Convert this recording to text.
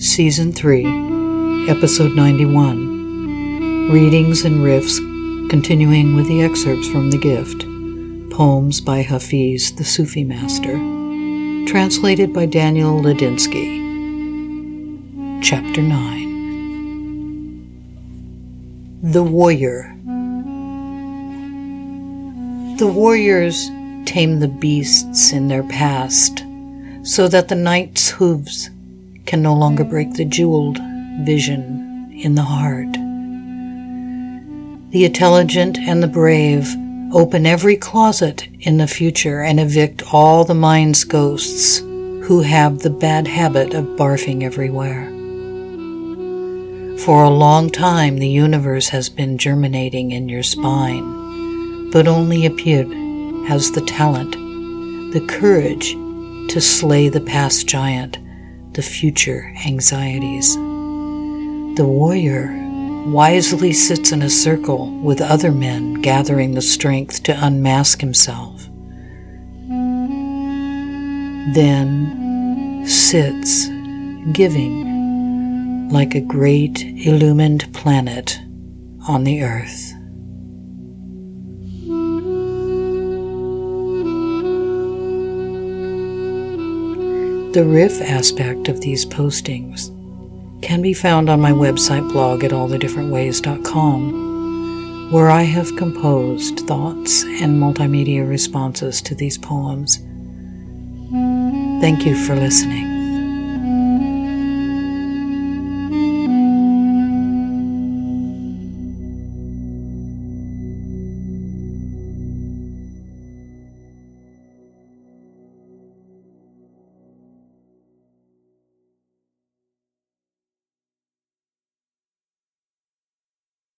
Season 3, Episode 91. Readings and riffs continuing with the excerpts from The Gift. Poems by Hafiz, the Sufi master. Translated by Daniel Ladinsky. Chapter 9 The Warrior. The warriors tame the beasts in their past so that the knight's hooves can no longer break the jeweled vision in the heart. The intelligent and the brave open every closet in the future and evict all the mind's ghosts who have the bad habit of barfing everywhere. For a long time, the universe has been germinating in your spine, but only Apir has the talent, the courage to slay the past giant the future anxieties. The warrior wisely sits in a circle with other men gathering the strength to unmask himself. Then sits giving like a great illumined planet on the earth. The riff aspect of these postings can be found on my website blog at allthedifferentways.com, where I have composed thoughts and multimedia responses to these poems. Thank you for listening.